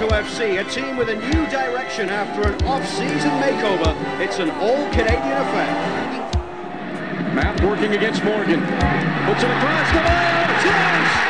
Toronto FC, a team with a new direction after an off-season makeover. It's an all-Canadian affair. Matt working against Morgan. Puts it across the line. Yes!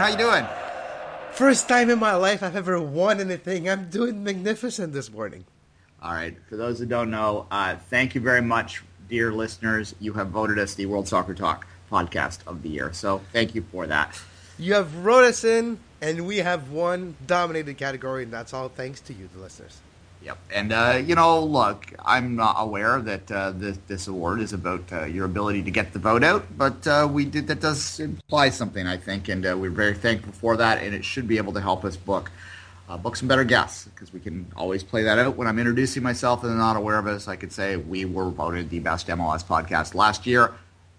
how you doing? First time in my life I've ever won anything. I'm doing magnificent this morning. All right. For those who don't know, uh, thank you very much, dear listeners. You have voted us the World Soccer Talk podcast of the year. So thank you for that. You have wrote us in, and we have won dominated category, and that's all thanks to you, the listeners. Yep. And, uh, you know, look, I'm not aware that uh, this, this award is about uh, your ability to get the vote out, but uh, we did that does imply something, I think, and uh, we're very thankful for that, and it should be able to help us book uh, book some better guests because we can always play that out when I'm introducing myself and they're not aware of us. I could say we were voted the best MLS podcast last year.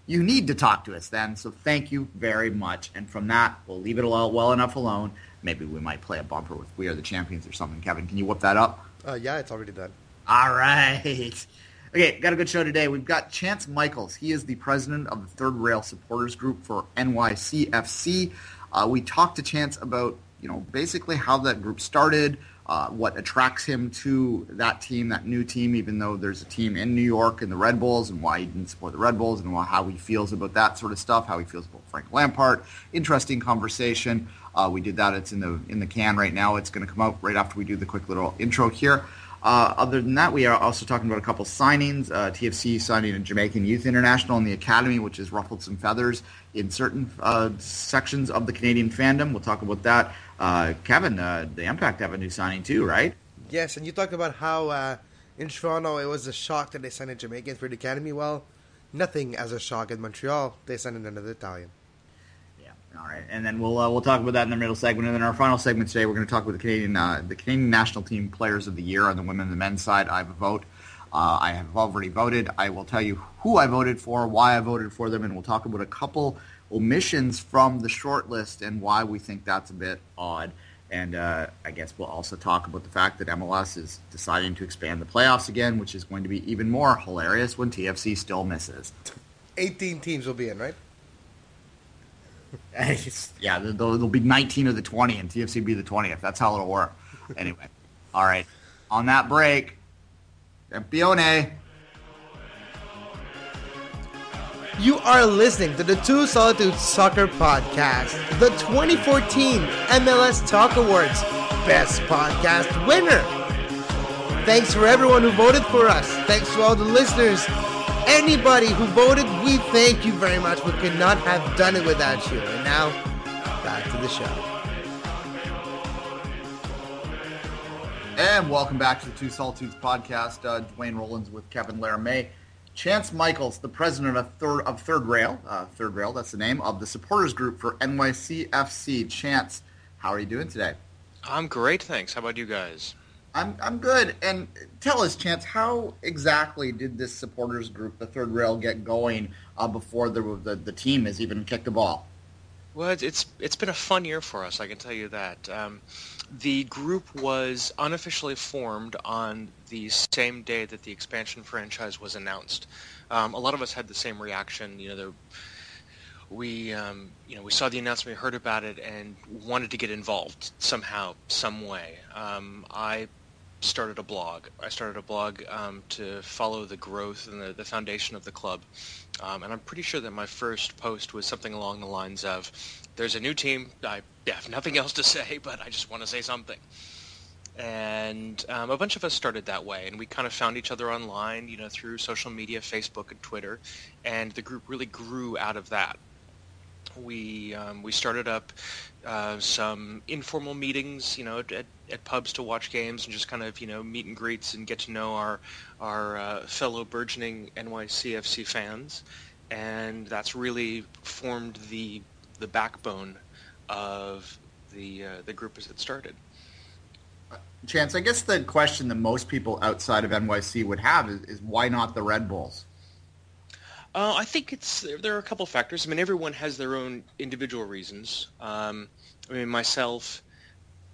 You need to talk to us then, so thank you very much. And from that, we'll leave it well, well enough alone. Maybe we might play a bumper with "We Are the Champions" or something. Kevin, can you whip that up? Uh, yeah, it's already done. All right. Okay, got a good show today. We've got Chance Michaels. He is the president of the Third Rail Supporters Group for NYCFC. Uh, we talked to Chance about, you know, basically how that group started, uh, what attracts him to that team, that new team, even though there's a team in New York and the Red Bulls, and why he didn't support the Red Bulls, and how he feels about that sort of stuff, how he feels about Frank Lampard. Interesting conversation. Uh, we did that. It's in the in the can right now. It's going to come out right after we do the quick little intro here. Uh, other than that, we are also talking about a couple signings. Uh, TFC signing a Jamaican Youth International in the academy, which has ruffled some feathers in certain uh, sections of the Canadian fandom. We'll talk about that. Uh, Kevin, uh, the Impact have a new signing too, right? Yes, and you talked about how uh, in Toronto it was a shock that they signed a Jamaican for the academy. Well, nothing as a shock in Montreal. They signed another Italian. All right, and then we'll uh, we'll talk about that in the middle segment, and then our final segment today, we're going to talk about the Canadian uh, the Canadian national team players of the year on the women and the men's side. I have a vote. Uh, I have already voted. I will tell you who I voted for, why I voted for them, and we'll talk about a couple omissions from the short list and why we think that's a bit odd. And uh, I guess we'll also talk about the fact that MLS is deciding to expand the playoffs again, which is going to be even more hilarious when TFC still misses. 18 teams will be in, right? It's- yeah, there'll, there'll be 19 of the 20, and TFC be the 20th. That's how it'll work. Anyway, all right. On that break, Campione. You are listening to the Two Solitude Soccer Podcast, the 2014 MLS Talk Awards Best Podcast winner. Thanks for everyone who voted for us. Thanks to all the listeners. Anybody who voted, we thank you very much. We could not have done it without you. And now, back to the show. And welcome back to the Two Solitudes podcast. Uh, Duane Rollins with Kevin Laramee. Chance Michaels, the president of Third of Third Rail, uh, Third Rail, that's the name of the supporters group for NYCFC. Chance, how are you doing today? I'm great, thanks. How about you guys? I'm I'm good. And tell us, Chance, how exactly did this supporters group, the Third Rail, get going uh, before the, the the team has even kicked the ball? Well, it's it's, been a fun year for us. I can tell you that. Um, the group was unofficially formed on the same day that the expansion franchise was announced. Um, a lot of us had the same reaction. You know, the, we um, you know we saw the announcement, we heard about it, and wanted to get involved somehow, some way. Um, I started a blog. I started a blog um, to follow the growth and the, the foundation of the club. Um, and I'm pretty sure that my first post was something along the lines of, "There's a new team. I have nothing else to say, but I just want to say something. And um, a bunch of us started that way, and we kind of found each other online, you know, through social media, Facebook and Twitter, and the group really grew out of that. We um, we started up uh, some informal meetings, you know, at, at pubs to watch games and just kind of you know meet and greets and get to know our our uh, fellow burgeoning NYCFC fans, and that's really formed the the backbone of the uh, the group as it started. Chance, I guess the question that most people outside of NYC would have is, is why not the Red Bulls? Uh, I think it's there are a couple factors. I mean, everyone has their own individual reasons. Um, I mean, myself,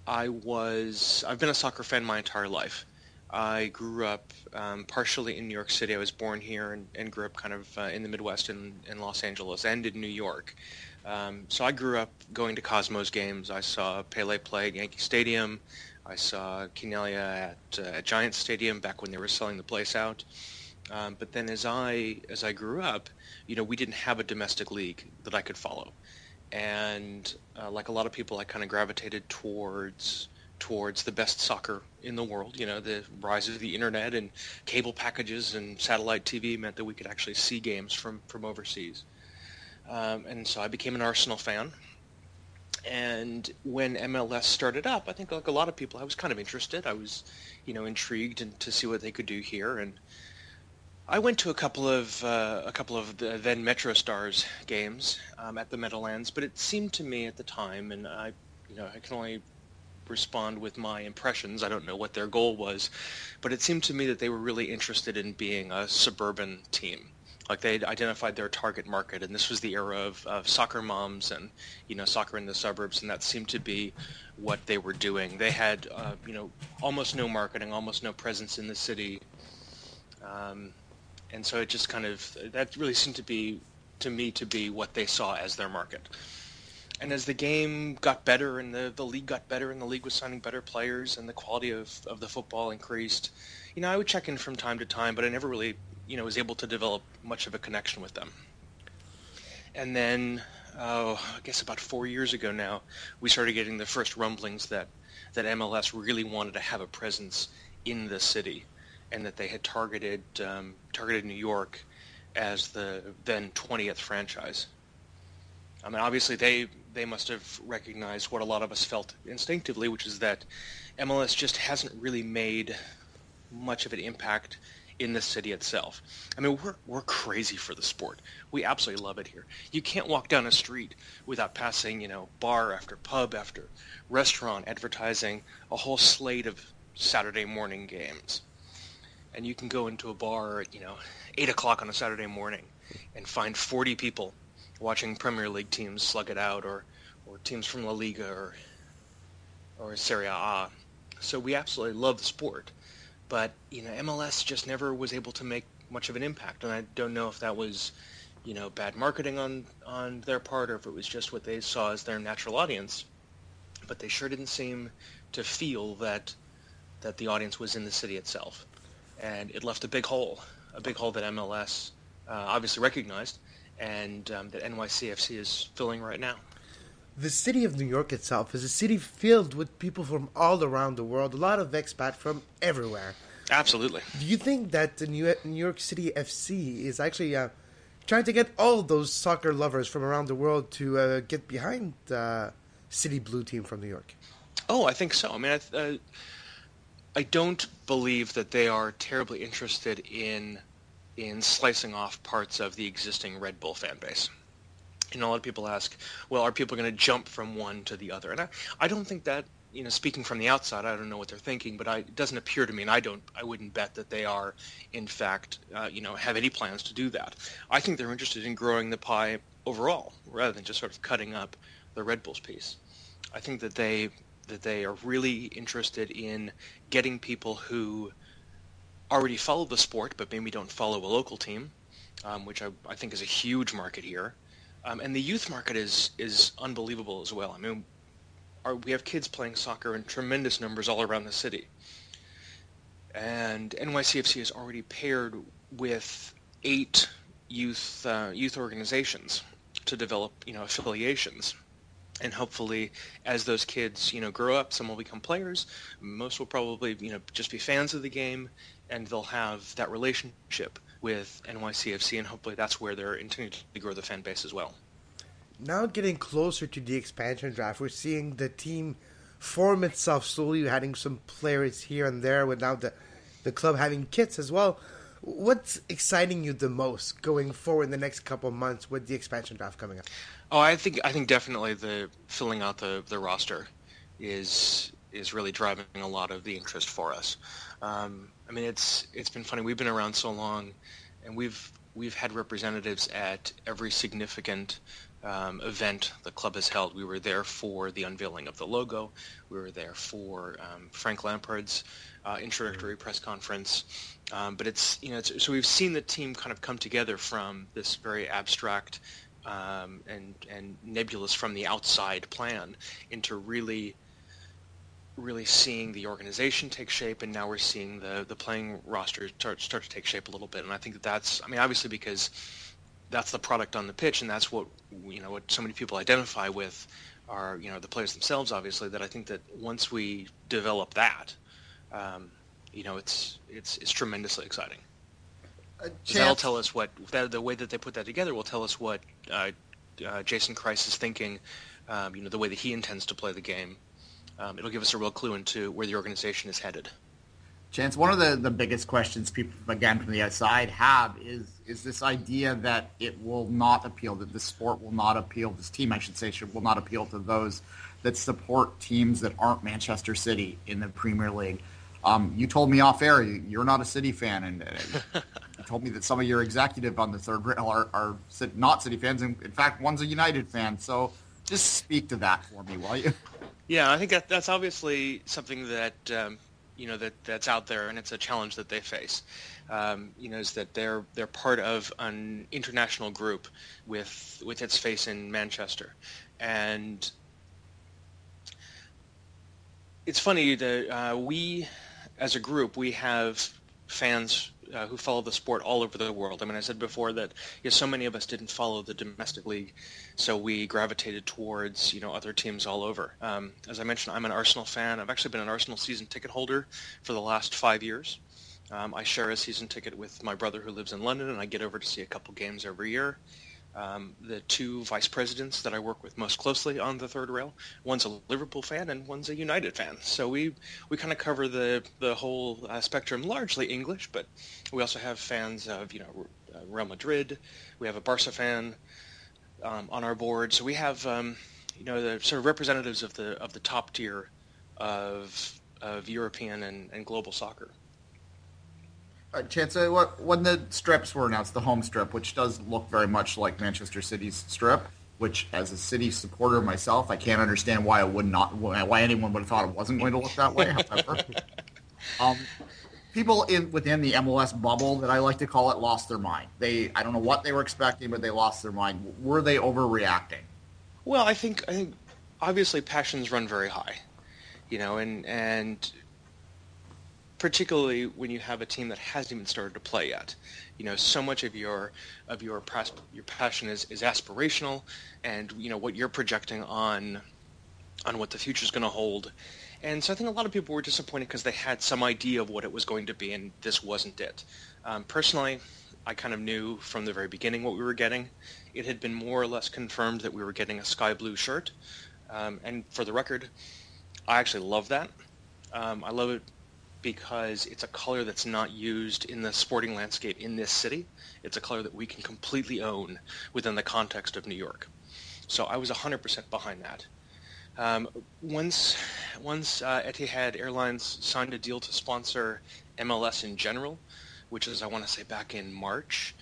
I was I've been a soccer fan my entire life. I grew up um, partially in New York City. I was born here and, and grew up kind of uh, in the Midwest in, in Los Angeles and in New York. Um, so I grew up going to Cosmos games. I saw Pele play at Yankee Stadium. I saw Chinaglia at, uh, at Giant Stadium back when they were selling the place out. Um, but then as I as I grew up, you know, we didn't have a domestic league that I could follow, and uh, like a lot of people, I kind of gravitated towards towards the best soccer in the world. You know, the rise of the internet and cable packages and satellite TV meant that we could actually see games from from overseas, um, and so I became an Arsenal fan. And when MLS started up, I think like a lot of people, I was kind of interested. I was, you know, intrigued and to see what they could do here and I went to a couple of uh, a couple of the then Metro Stars games um, at the Meadowlands, but it seemed to me at the time, and I, you know, I can only respond with my impressions. I don't know what their goal was, but it seemed to me that they were really interested in being a suburban team. Like they identified their target market, and this was the era of, of soccer moms and you know soccer in the suburbs, and that seemed to be what they were doing. They had uh, you know almost no marketing, almost no presence in the city. Um, and so it just kind of that really seemed to be to me to be what they saw as their market. And as the game got better and the, the league got better and the league was signing better players and the quality of, of the football increased, you know, I would check in from time to time, but I never really, you know, was able to develop much of a connection with them. And then, oh, I guess about four years ago now, we started getting the first rumblings that, that MLS really wanted to have a presence in the city and that they had targeted um, targeted New York as the then 20th franchise. I mean, obviously they they must have recognized what a lot of us felt instinctively, which is that MLS just hasn't really made much of an impact in the city itself. I mean, we're we're crazy for the sport. We absolutely love it here. You can't walk down a street without passing, you know, bar after pub after restaurant advertising a whole slate of Saturday morning games and you can go into a bar at you know eight o'clock on a Saturday morning and find forty people watching Premier League teams slug it out, or or teams from La Liga or or Serie A. So we absolutely love the sport, but you know MLS just never was able to make much of an impact, and I don't know if that was you know bad marketing on on their part or if it was just what they saw as their natural audience. But they sure didn't seem to feel that that the audience was in the city itself and it left a big hole, a big hole that MLS uh, obviously recognized, and um, that NYCFC is filling right now. The city of New York itself is a city filled with people from all around the world, a lot of expat from everywhere. Absolutely. Do you think that the New York City FC is actually uh, trying to get all those soccer lovers from around the world to uh, get behind the City Blue team from New York? Oh, I think so. I mean, I, uh, I don't believe that they are terribly interested in in slicing off parts of the existing Red Bull fan base. And a lot of people ask, well, are people going to jump from one to the other? And I, I don't think that, you know, speaking from the outside, I don't know what they're thinking, but I, it doesn't appear to me, and I don't, I wouldn't bet that they are, in fact, uh, you know, have any plans to do that. I think they're interested in growing the pie overall, rather than just sort of cutting up the Red Bulls piece. I think that they that they are really interested in getting people who already follow the sport but maybe don't follow a local team, um, which I, I, think is a huge market here. Um, and the youth market is is unbelievable as well. I mean, our, we have kids playing soccer in tremendous numbers all around the city. And NYCFC is already paired with eight youth uh, youth organizations to develop you know affiliations and hopefully as those kids you know grow up some will become players. Most will probably you know just be fans of the game and they'll have that relationship with NYCFC and hopefully that's where they're intending to grow the fan base as well. Now getting closer to the expansion draft we're seeing the team form itself slowly adding some players here and there without the the club having kits as well what's exciting you the most going forward in the next couple months with the expansion draft coming up Oh, I think I think definitely the filling out the, the roster is is really driving a lot of the interest for us. Um, I mean, it's it's been funny. We've been around so long, and we've we've had representatives at every significant um, event the club has held. We were there for the unveiling of the logo. We were there for um, Frank Lampard's uh, introductory press conference. Um, but it's you know it's, so we've seen the team kind of come together from this very abstract um, and and nebulous from the outside plan into really really seeing the organization take shape and now we're seeing the the playing roster start start to take shape a little bit and I think that that's I mean obviously because that's the product on the pitch and that's what you know what so many people identify with are you know the players themselves obviously that I think that once we develop that um, you know it's it's it's tremendously exciting that'll tell us what that, the way that they put that together will tell us what uh, uh, Jason Kreis is thinking. Um, you know, the way that he intends to play the game. Um, it'll give us a real clue into where the organization is headed. Chance, one of the, the biggest questions people, again, from the outside have is is this idea that it will not appeal, that the sport will not appeal, this team, I should say, should, will not appeal to those that support teams that aren't Manchester City in the Premier League. Um, you told me off air you're not a City fan, and you told me that some of your executive on the third rail are, are not City fans. And in fact, one's a United fan. So just speak to that for me, will you? Yeah, I think that that's obviously something that um, you know that that's out there, and it's a challenge that they face. Um, you know, is that they're they're part of an international group with with its face in Manchester, and it's funny that uh, we as a group, we have fans uh, who follow the sport all over the world. I mean, I said before that you know, so many of us didn't follow the domestic league, so we gravitated towards you know other teams all over. Um, as I mentioned, I'm an Arsenal fan. I've actually been an Arsenal season ticket holder for the last five years. Um, I share a season ticket with my brother who lives in London, and I get over to see a couple games every year um, the two vice presidents that I work with most closely on the third rail. One's a Liverpool fan and one's a United fan. So we we kind of cover the the whole uh, spectrum, largely English, but we also have fans of you know uh, Real Madrid. We have a Barca fan um, on our board. So we have um, you know the sort of representatives of the of the top tier of of European and, and global soccer. Uh, Chance, uh, when the strips were announced, the home strip, which does look very much like Manchester City's strip, which as a City supporter myself, I can't understand why it would not, why anyone would have thought it wasn't going to look that way. However, um, people in within the MLS bubble that I like to call it lost their mind. They, I don't know what they were expecting, but they lost their mind. Were they overreacting? Well, I think I think obviously passions run very high, you know, and and particularly when you have a team that hasn't even started to play yet. You know, so much of your of your your passion is, is aspirational, and you know what you're projecting on on what the future is going to hold. And so I think a lot of people were disappointed because they had some idea of what it was going to be, and this wasn't it. Um, personally, I kind of knew from the very beginning what we were getting. It had been more or less confirmed that we were getting a sky blue shirt. Um, and for the record, I actually love that. Um, I love it because it's a color that's not used in the sporting landscape in this city. It's a color that we can completely own within the context of New York. So I was 100% behind that. Um, once once uh, Etihad Airlines signed a deal to sponsor MLS in general, which is I want to say back in March,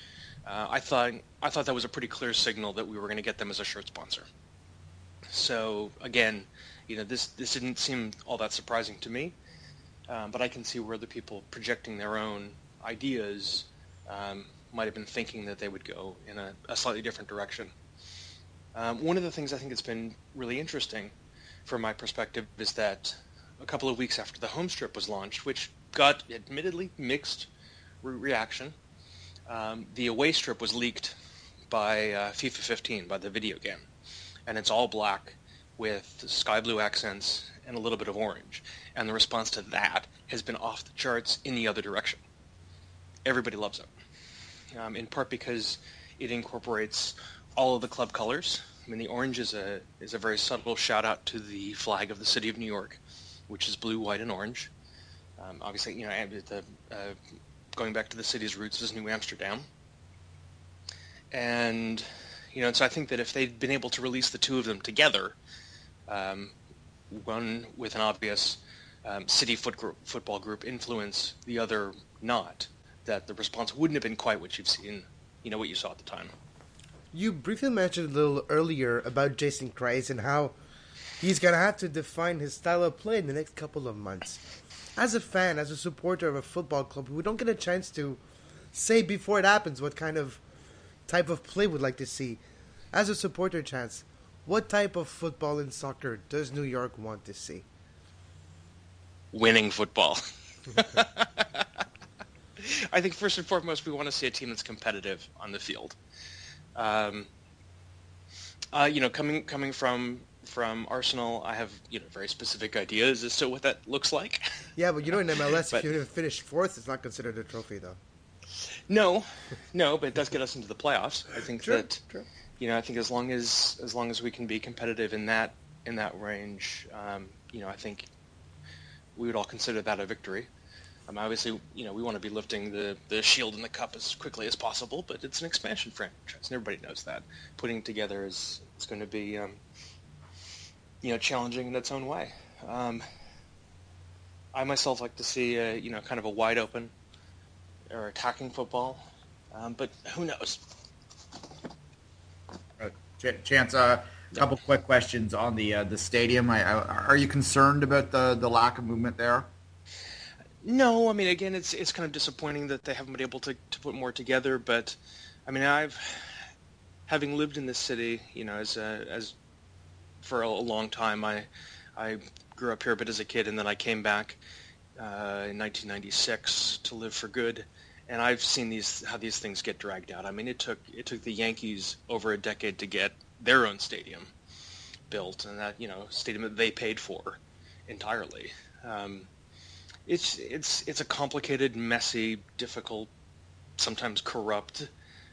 uh, I thought I thought that was a pretty clear signal that we were going to get them as a shirt sponsor. So again, you know this this didn't seem all that surprising to me. Um, but I can see where other people projecting their own ideas um, might have been thinking that they would go in a, a slightly different direction. Um, one of the things I think has been really interesting from my perspective is that a couple of weeks after the home strip was launched, which got admittedly mixed re- reaction, um, the away strip was leaked by uh, FIFA 15, by the video game. And it's all black with sky blue accents and a little bit of orange. And the response to that has been off the charts in the other direction. Everybody loves it, um, in part because it incorporates all of the club colors. I mean, the orange is a is a very subtle shout out to the flag of the city of New York, which is blue, white, and orange. Um, obviously, you know, the, uh, going back to the city's roots is New Amsterdam, and you know, and so I think that if they'd been able to release the two of them together, um, one with an obvious um, city foot group, football group influence, the other not, that the response wouldn't have been quite what you've seen, you know, what you saw at the time. You briefly mentioned a little earlier about Jason Kreis and how he's going to have to define his style of play in the next couple of months. As a fan, as a supporter of a football club, we don't get a chance to say before it happens what kind of type of play we'd like to see. As a supporter, Chance, what type of football and soccer does New York want to see? Winning football. I think first and foremost, we want to see a team that's competitive on the field. Um, uh, you know, coming coming from from Arsenal, I have you know very specific ideas as to what that looks like. Yeah, but you know in MLS, but, if you finish fourth, it's not considered a trophy, though. No, no, but it does get us into the playoffs. I think true, that true you know, I think as long as as long as we can be competitive in that in that range, um, you know, I think we would all consider that a victory. Um, obviously, you know, we want to be lifting the, the shield and the cup as quickly as possible, but it's an expansion franchise, and everybody knows that. Putting together is is going to be, um, you know, challenging in its own way. Um, I myself like to see, a, you know, kind of a wide open or attacking football, um, but who knows? Chance, uh, a couple quick questions on the uh, the stadium. I, I, are you concerned about the, the lack of movement there? No, I mean, again, it's it's kind of disappointing that they haven't been able to, to put more together. But I mean, I've having lived in this city, you know, as a, as for a, long time. I I grew up here a bit as a kid, and then I came back uh, in 1996 to live for good and I've seen these how these things get dragged out. I mean, it took it took the Yankees over a decade to get their own stadium built, and that you know stadium that they paid for entirely. Um, it's it's it's a complicated, messy, difficult, sometimes corrupt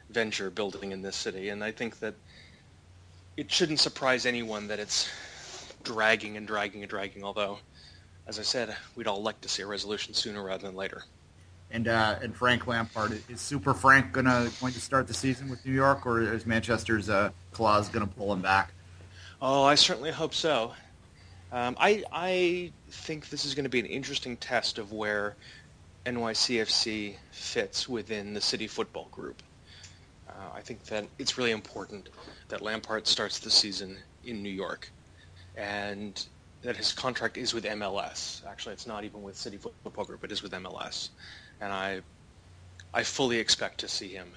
venture building in this city, and I think that it shouldn't surprise anyone that it's dragging and dragging and dragging. Although, as I said, we'd all like to see a resolution sooner rather than later. And uh, and Frank Lampard is Super Frank gonna going to start the season with New York, or is Manchester's uh, gonna pull him back? Oh, I certainly hope so. Um, I I think this is going to be an interesting test of where NYCFC fits within the City Football Group. Uh, I think that it's really important that Lampard starts the season in New York, and that his contract is with MLS. Actually, it's not even with City Football Group; it is with MLS and I I fully expect to see him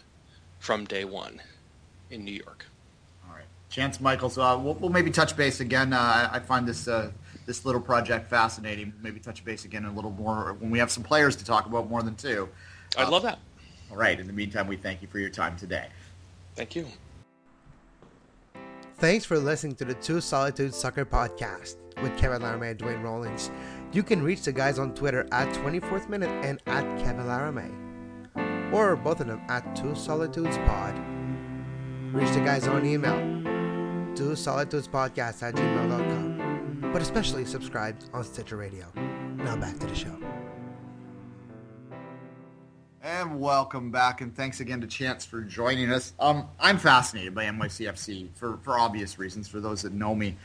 from day one in New York. All right, Chance Michaels. Uh, we'll, we'll, maybe touch base again. Uh, I find this uh, this little project fascinating. Maybe touch base again a little more when we have some players to talk about more than two. I'd love that. All right. In the meantime, we thank you for your time today. Thank you. Thanks for listening to the Two Solitude Soccer Podcast with Kevin Laramee and Duane Rollins. You can reach the guys on Twitter at 24th Minute and at Kevin Laramee. Or both of them at Two Solitudes Pod. Reach the guys on email, Two Solitudes Podcast at gmail.com. But especially subscribe on Stitcher Radio. Now back to the show. And welcome back, and thanks again to Chance for joining us. Um, I'm fascinated by NYCFC for, for obvious reasons. For those that know me,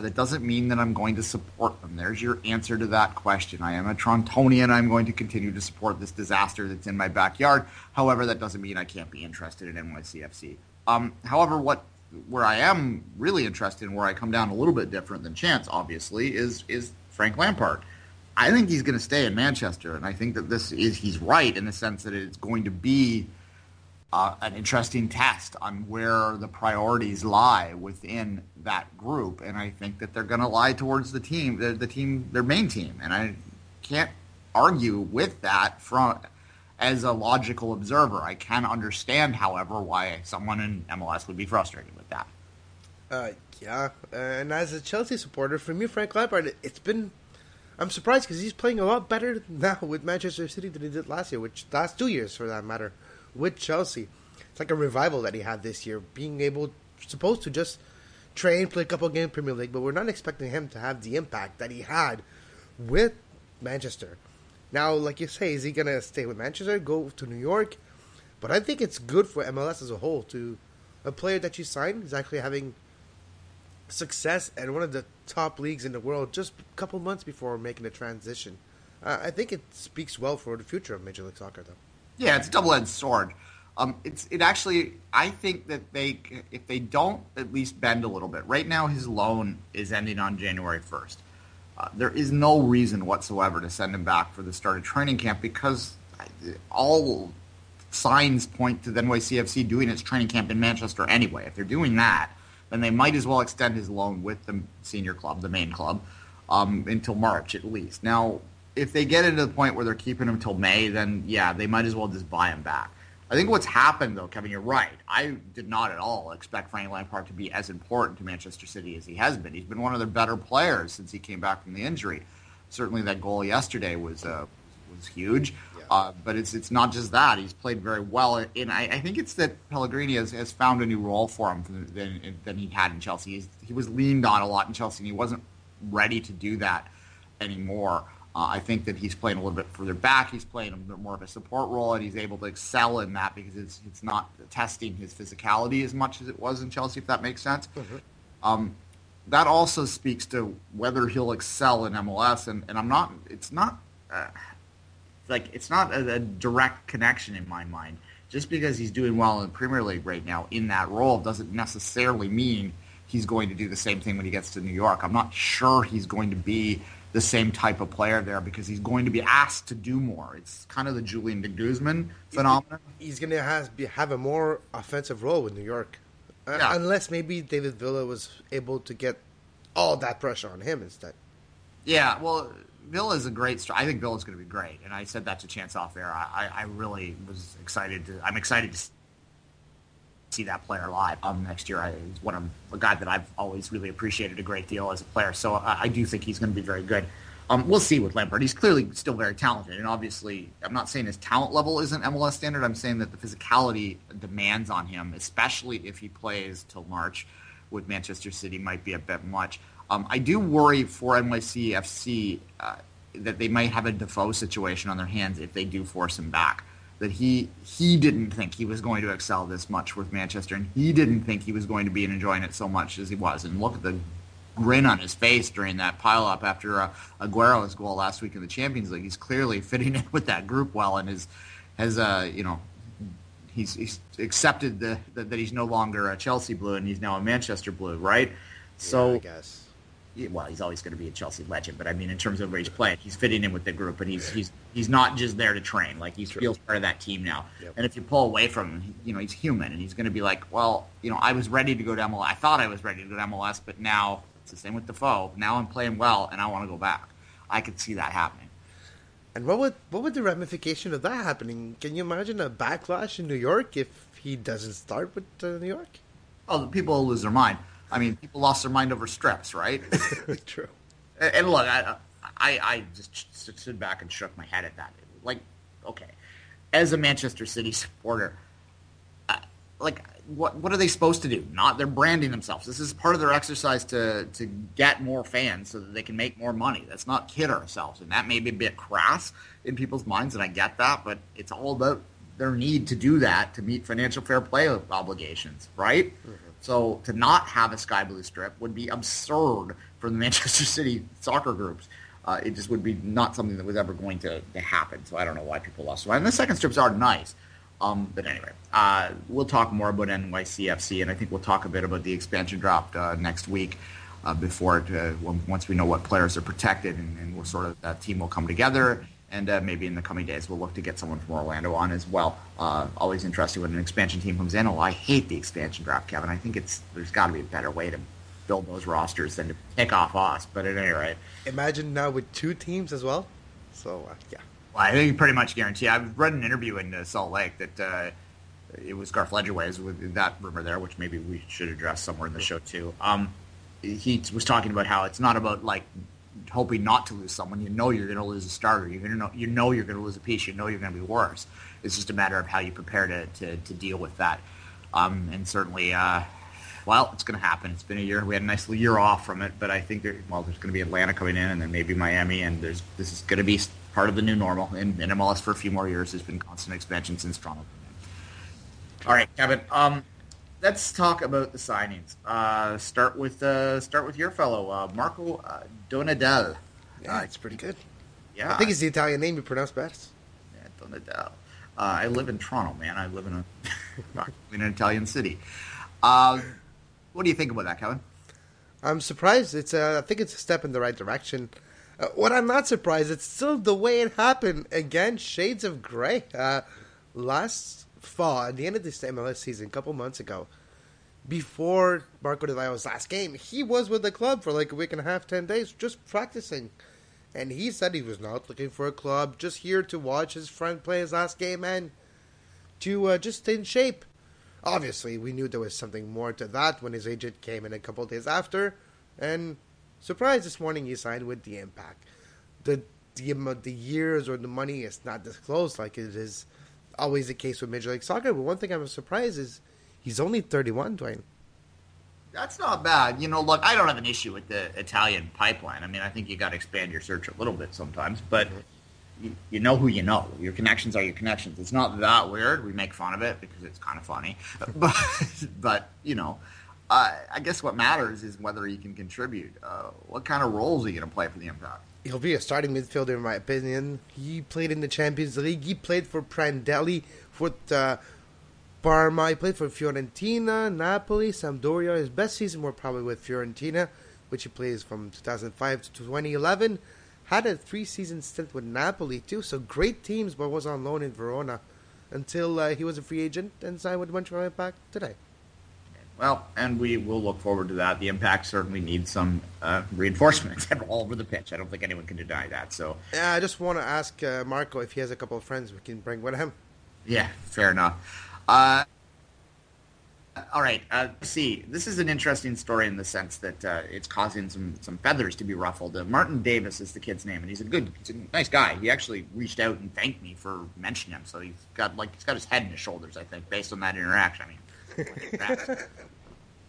that doesn't mean that I'm going to support them. There's your answer to that question. I am a Torontonian. I'm going to continue to support this disaster that's in my backyard. However, that doesn't mean I can't be interested in NYCFC. Um, however, what where I am really interested in, where I come down a little bit different than Chance, obviously, is is Frank Lampard. I think he's going to stay in Manchester, and I think that this is he's right in the sense that it's going to be uh, an interesting test on where the priorities lie within that group, and I think that they're going to lie towards the team, the, the, team, their main team, and I can't argue with that from as a logical observer. I can understand, however, why someone in MLS would be frustrated with that. Uh, yeah, and as a Chelsea supporter, for me, Frank Lampard, it's been. I'm surprised because he's playing a lot better now with Manchester City than he did last year, which last two years for that matter, with Chelsea. It's like a revival that he had this year, being able, supposed to just train, play a couple games Premier League, but we're not expecting him to have the impact that he had with Manchester. Now, like you say, is he gonna stay with Manchester, go to New York? But I think it's good for MLS as a whole to a player that you sign is actually having success at one of the top leagues in the world just a couple months before making the transition. Uh, I think it speaks well for the future of Major League Soccer, though. Yeah, it's a double-edged sword. Um, it's it actually. I think that they, if they don't at least bend a little bit. Right now, his loan is ending on January first. Uh, there is no reason whatsoever to send him back for the start of training camp because all signs point to the NYCFC doing its training camp in Manchester anyway. If they're doing that, then they might as well extend his loan with the senior club, the main club, um, until March at least. Now, if they get into the point where they're keeping him until May, then yeah, they might as well just buy him back. I think what's happened, though, Kevin, you're right. I did not at all expect Frank Lampard to be as important to Manchester City as he has been. He's been one of their better players since he came back from the injury. Certainly, that goal yesterday was uh, was huge. Yeah. Uh, but it's it's not just that. He's played very well, and I, I think it's that Pellegrini has, has found a new role for him than, than he had in Chelsea. He's, he was leaned on a lot in Chelsea, and he wasn't ready to do that anymore. Uh, I think that he's playing a little bit further back. He's playing a bit more of a support role, and he's able to excel in that because it's it's not testing his physicality as much as it was in Chelsea, if that makes sense. Mm-hmm. Um, that also speaks to whether he'll excel in MLS, and, and I'm not. It's not uh, like it's not a, a direct connection in my mind. Just because he's doing well in the Premier League right now in that role doesn't necessarily mean he's going to do the same thing when he gets to New York. I'm not sure he's going to be the same type of player there because he's going to be asked to do more. It's kind of the Julian de Guzman phenomenon. He's going to have, have a more offensive role with New York. Uh, yeah. unless maybe David Villa was able to get all that pressure on him instead. Yeah, well, Villa is a great. Stri- I think Villa is going to be great, and I said that to Chance off air. I, I really was excited to. I'm excited to see that player live um, next year. He's one of a guy that I've always really appreciated a great deal as a player. So I, I do think he's going to be very good. Um, we'll see with Lampard. He's clearly still very talented, and obviously, I'm not saying his talent level isn't MLS standard. I'm saying that the physicality demands on him, especially if he plays till March with Manchester City, might be a bit much. Um, I do worry for NYCFC uh, that they might have a Defoe situation on their hands if they do force him back that he he didn't think he was going to excel this much with Manchester, and he didn't think he was going to be enjoying it so much as he was. And look at the grin on his face during that pileup after uh, Aguero's goal last week in the Champions League. He's clearly fitting in with that group well, and is has uh, you know he's, he's accepted the, the, that he's no longer a Chelsea blue and he's now a Manchester blue, right? So yeah, I guess well, he's always going to be a Chelsea legend, but I mean, in terms of where he's playing, he's fitting in with the group, and he's he's he's not just there to train. Like he feels part of that team now. Yep. And if you pull away from him, you know, he's human, and he's going to be like, well, you know, I was ready to go to MLS. I thought I was ready to go to MLS, but now it's the same with Defoe. Now I'm playing well, and I want to go back. I could see that happening. And what would what would the ramification of that happening? Can you imagine a backlash in New York if he doesn't start with uh, New York? Oh, people will lose their mind. I mean, people lost their mind over strips, right? True. And, and look, I, I, I just stood back and shook my head at that. Like, okay, as a Manchester City supporter, uh, like, what what are they supposed to do? Not they're branding themselves. This is part of their exercise to to get more fans so that they can make more money. Let's not kid ourselves, and that may be a bit crass in people's minds, and I get that, but it's all about their need to do that to meet financial fair play obligations, right? Mm-hmm. So to not have a sky blue strip would be absurd for the Manchester City soccer groups. Uh, it just would be not something that was ever going to, to happen. So I don't know why people lost. And the second strips are nice. Um, but anyway, uh, we'll talk more about NYCFC, and I think we'll talk a bit about the expansion draft uh, next week uh, before it, uh, once we know what players are protected, and, and we'll sort of that team will come together and uh, maybe in the coming days we'll look to get someone from Orlando on as well. Uh, always interesting when an expansion team comes in. Oh, I hate the expansion draft, Kevin. I think it's there's got to be a better way to build those rosters than to pick off us. But at any rate, imagine now with two teams as well. So uh, yeah. Well, I think pretty much guarantee. I've read an interview in uh, Salt Lake that uh, it was Garth Lagerwey's with that rumor there, which maybe we should address somewhere in the show too. Um, he was talking about how it's not about like hoping not to lose someone. You know you're going to lose a starter. You're going to know you know you're going to lose a piece. You know you're going to be worse. It's just a matter of how you prepare to to, to deal with that. Um, and certainly, uh, well, it's going to happen. It's been a year. We had a nice little year off from it, but I think there, well, there's going to be Atlanta coming in, and then maybe Miami, and there's this is going to be part of the new normal And, in MLS for a few more years. There's been constant expansion since Toronto. All right, Kevin. Um, let's talk about the signings. Uh, start with uh, start with your fellow uh, Marco uh, Donadel. Yeah, it's pretty good. Yeah, I think it's the Italian name you pronounce best. Yeah, Donadel. Uh, I live in Toronto, man. I live in a in an Italian city. Uh, what do you think about that, Kevin? I'm surprised. It's uh, I think it's a step in the right direction. Uh, what I'm not surprised, it's still the way it happened. Again, shades of gray. Uh, last fall, at the end of this MLS season, a couple months ago, before Marco Di Vaio's last game, he was with the club for like a week and a half, ten days, just practicing. And he said he was not looking for a club, just here to watch his friend play his last game and to uh, just stay in shape. Obviously, we knew there was something more to that when his agent came in a couple days after, and surprise this morning he signed with the Impact. The the the years or the money is not disclosed like it is always the case with Major League Soccer. But one thing I'm surprised is he's only 31, Duane. That's not bad. You know, look, I don't have an issue with the Italian pipeline. I mean, I think you got to expand your search a little bit sometimes, but you, you, know who you know. Your connections are your connections. It's not that weird. We make fun of it because it's kind of funny, but but you know, uh, I guess what matters is whether he can contribute. Uh, what kind of roles are you going to play for the Impact? He'll be a starting midfielder, in my opinion. He played in the Champions League. He played for Prandelli, for uh, Parma. He played for Fiorentina, Napoli, Sampdoria. His best season were probably with Fiorentina, which he plays from 2005 to 2011. Had a three-season stint with Napoli too, so great teams, but was on loan in Verona until uh, he was a free agent and signed with Montreal Impact today. Well, and we will look forward to that. The Impact certainly needs some uh, reinforcements all over the pitch. I don't think anyone can deny that. So, yeah, I just want to ask uh, Marco if he has a couple of friends we can bring with him. Yeah, fair enough. Uh, all right, uh, see, this is an interesting story in the sense that uh, it's causing some, some feathers to be ruffled. Uh, Martin Davis is the kid's name, and he's a good, he's a nice guy. He actually reached out and thanked me for mentioning him, so he's got like he's got his head in his shoulders. I think based on that interaction. I mean,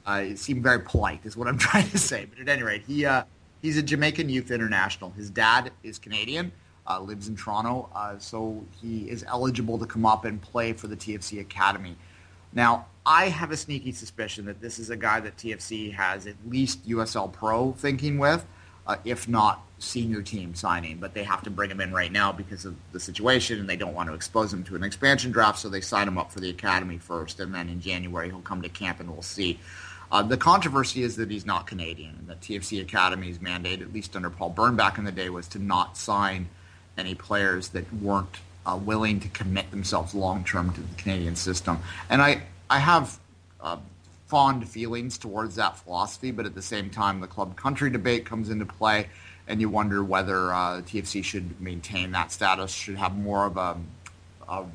uh, it seemed very polite, is what I'm trying to say. But at any rate, he uh, he's a Jamaican youth international. His dad is Canadian. Uh, lives in Toronto, uh, so he is eligible to come up and play for the TFC Academy. Now, I have a sneaky suspicion that this is a guy that TFC has at least USL Pro thinking with, uh, if not senior team signing. But they have to bring him in right now because of the situation, and they don't want to expose him to an expansion draft, so they sign him up for the academy first, and then in January he'll come to camp, and we'll see. Uh, the controversy is that he's not Canadian, and that TFC Academy's mandate, at least under Paul Byrne back in the day, was to not sign any players that weren't uh, willing to commit themselves long term to the Canadian system. And I, I have uh, fond feelings towards that philosophy, but at the same time, the club country debate comes into play, and you wonder whether uh, TFC should maintain that status, should have more of a, a,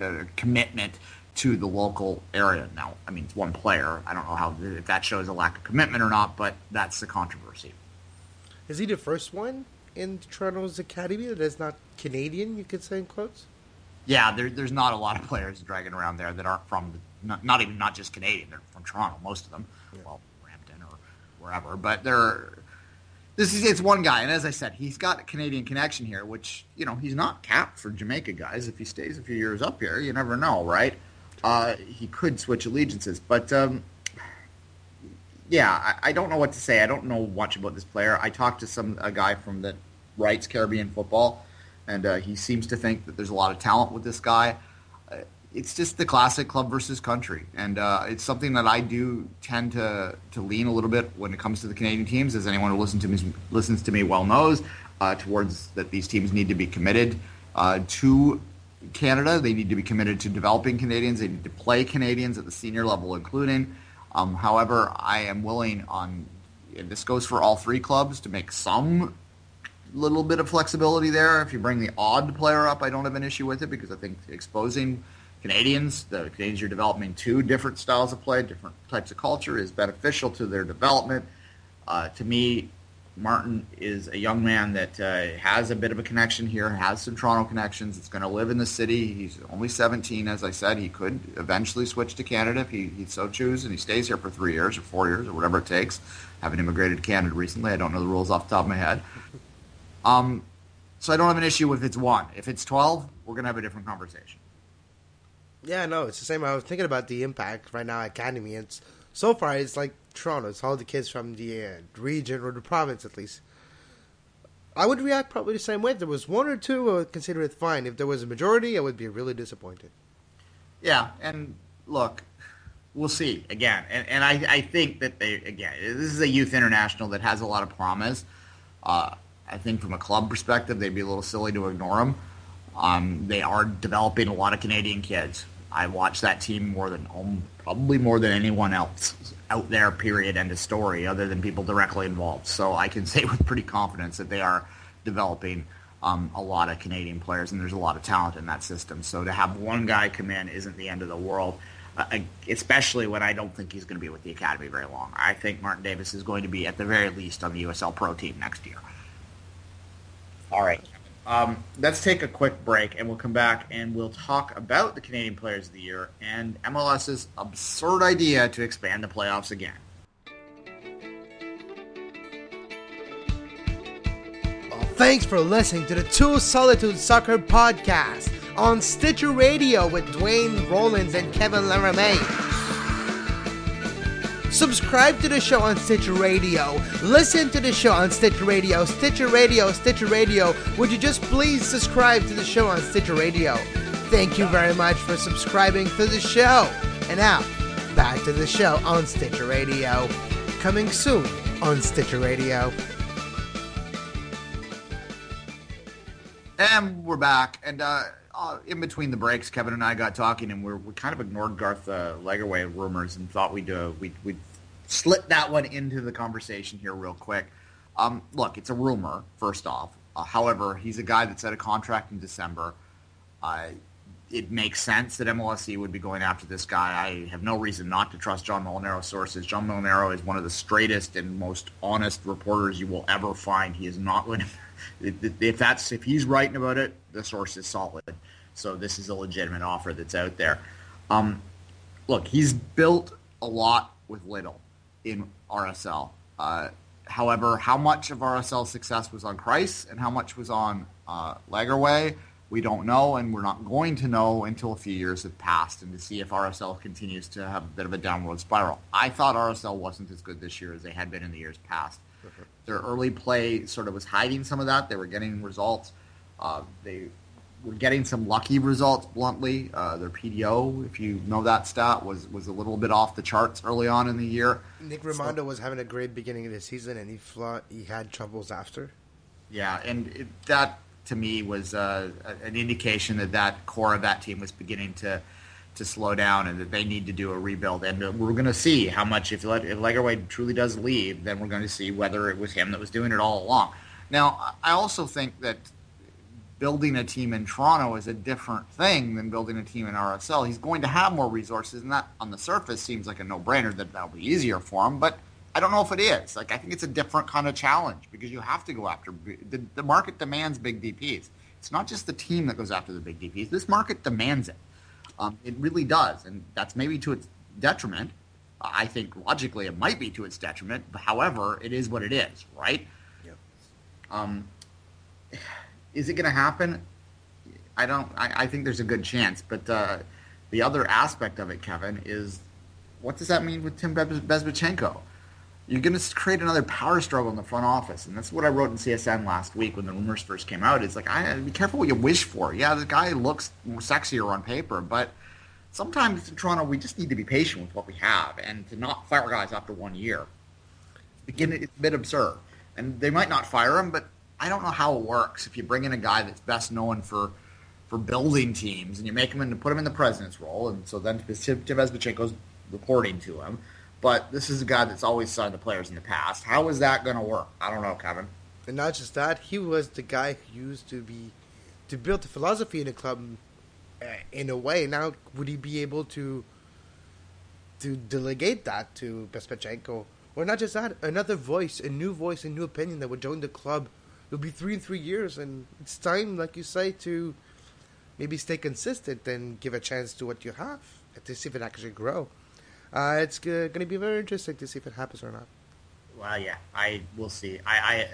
a commitment to the local area. Now, I mean, it's one player. I don't know how if that shows a lack of commitment or not, but that's the controversy. Is he the first one in Toronto's academy that is not Canadian? You could say in quotes. Yeah, there, there's not a lot of players dragging around there that aren't from not, not even not just Canadian. They're from Toronto, most of them. Yeah. Well, Brampton or wherever, but they're. This is it's one guy, and as I said, he's got a Canadian connection here, which you know he's not capped for Jamaica guys. If he stays a few years up here, you never know, right? uh, he could switch allegiances. But um, yeah, I, I, don't know what to say. I don't know much about this player. I talked to some a guy from that writes Caribbean football, and uh, he seems to think that there's a lot of talent with this guy. It's just the classic club versus country, and uh, it's something that I do tend to to lean a little bit when it comes to the Canadian teams, as anyone who listens to me listens to me well knows. Uh, towards that, these teams need to be committed uh, to Canada. They need to be committed to developing Canadians. They need to play Canadians at the senior level, including. Um, however, I am willing on, and this goes for all three clubs, to make some little bit of flexibility there. If you bring the odd player up, I don't have an issue with it because I think exposing Canadians. The Canadians are developing two different styles of play, different types of culture is beneficial to their development. Uh, to me, Martin is a young man that uh, has a bit of a connection here, has some Toronto connections. It's going to live in the city. He's only 17, as I said. He could eventually switch to Canada if he, he so chooses, and he stays here for three years or four years or whatever it takes. Having immigrated to Canada recently, I don't know the rules off the top of my head. Um, so I don't have an issue if it's one. If it's 12, we're going to have a different conversation. Yeah, no, it's the same. I was thinking about the impact right now at Academy. It's so far it's like Toronto. It's all the kids from the uh, region or the province, at least. I would react probably the same way. If there was one or two, I would consider it fine. If there was a majority, I would be really disappointed. Yeah, and look, we'll see again. And, and I, I think that they again, this is a youth international that has a lot of promise. Uh, I think from a club perspective, they'd be a little silly to ignore them. Um, they are developing a lot of Canadian kids. I watch that team more than um, probably more than anyone else out there. Period. End of story. Other than people directly involved, so I can say with pretty confidence that they are developing um, a lot of Canadian players, and there's a lot of talent in that system. So to have one guy come in isn't the end of the world. Uh, especially when I don't think he's going to be with the academy very long. I think Martin Davis is going to be at the very least on the USL Pro team next year. All right. Um, let's take a quick break and we'll come back and we'll talk about the Canadian Players of the Year and MLS's absurd idea to expand the playoffs again. Well, Thanks for listening to the Two Solitude Soccer Podcast on Stitcher Radio with Duane Rollins and Kevin Laramee. Subscribe to the show on Stitcher Radio. Listen to the show on Stitcher Radio. Stitcher Radio, Stitcher Radio. Would you just please subscribe to the show on Stitcher Radio? Thank you very much for subscribing to the show. And now, back to the show on Stitcher Radio. Coming soon on Stitcher Radio. And we're back. And uh, uh, in between the breaks, Kevin and I got talking, and we're, we kind of ignored Garth uh, Lagerwey rumors and thought we'd uh, we'd, we'd slit that one into the conversation here real quick. Um, look, it's a rumor. First off, uh, however, he's a guy that's at a contract in December. Uh, it makes sense that MLSE would be going after this guy. I have no reason not to trust John Molinaro sources. John Molinaro is one of the straightest and most honest reporters you will ever find. He is not going to if that's if he's writing about it, the source is solid. So this is a legitimate offer that's out there. Um, look, he's built a lot with little in RSL. Uh, however, how much of RSL's success was on Kreis and how much was on uh, Lagerwey, we don't know, and we're not going to know until a few years have passed and to see if RSL continues to have a bit of a downward spiral. I thought RSL wasn't as good this year as they had been in the years past. Their early play sort of was hiding some of that. They were getting results. Uh, they were getting some lucky results. Bluntly, uh, their PDO, if you know that stat, was was a little bit off the charts early on in the year. Nick Rimando so, was having a great beginning of the season, and he he had troubles after. Yeah, and it, that to me was uh, an indication that that core of that team was beginning to to slow down and that they need to do a rebuild. And we're going to see how much, if, if Lagerwey truly does leave, then we're going to see whether it was him that was doing it all along. Now, I also think that building a team in Toronto is a different thing than building a team in RSL. He's going to have more resources, and that on the surface seems like a no-brainer that that'll be easier for him. But I don't know if it is. Like I think it's a different kind of challenge because you have to go after the, the market demands big DPS. It's not just the team that goes after the big DPS. This market demands it. Um, it really does, and that's maybe to its detriment. I think logically it might be to its detriment. However, it is what it is, right? Yep. Um, is it going to happen? I don't. I, I, think there's a good chance, but uh, the other aspect of it, Kevin, is what does that mean with Tim Bezbatchenko? you're going to create another power struggle in the front office. And that's what I wrote in CSN last week when the rumors first came out. It's like, I, be careful what you wish for. Yeah, the guy looks sexier on paper, but sometimes in Toronto, we just need to be patient with what we have and to not fire guys after one year. Begin, it's a bit absurd. And they might not fire him, but I don't know how it works if you bring in a guy that's best known for for building teams and you make him in, put him in the president's role, and so then Tim Bezbatchenko's reporting to him but this is a guy that's always signed the players in the past. How is that going to work? I don't know, Kevin. And not just that, he was the guy who used to be to build the philosophy in the club uh, in a way. Now, would he be able to to delegate that to Bezbatchenko? Or not just that, another voice, a new voice, a new opinion that would join the club. It'll be three in three years, and it's time, like you say, to maybe stay consistent and give a chance to what you have to see if it actually grow. Uh, it's g- going to be very interesting to see if it happens or not. Well, yeah, I will see. I, I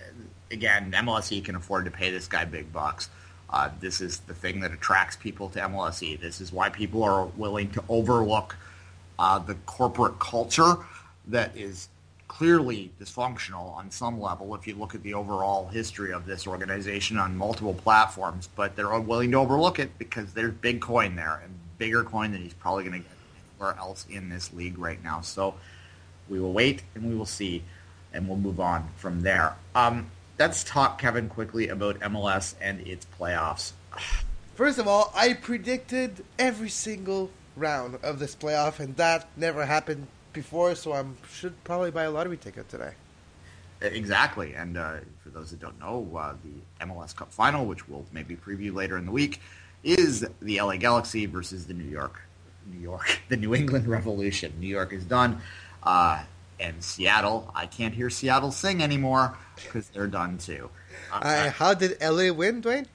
again, MLSE can afford to pay this guy big bucks. Uh, this is the thing that attracts people to MLSE. This is why people are willing to overlook uh, the corporate culture that is clearly dysfunctional on some level if you look at the overall history of this organization on multiple platforms, but they're willing to overlook it because there's big coin there and bigger coin than he's probably going to get anywhere else in this league right now. So we will wait and we will see, and we'll move on from there. Um, let's talk, Kevin, quickly about MLS and its playoffs. First of all, I predicted every single round of this playoff, and that never happened before, so I should probably buy a lottery ticket today. Exactly, and uh, for those that don't know, uh, the MLS Cup final, which we'll maybe preview later in the week, is the LA Galaxy versus the New York, New York, the New England Revolution. New York is done, uh, and Seattle. I can't hear Seattle sing anymore because they're done too. Uh, how did LA win, Duane?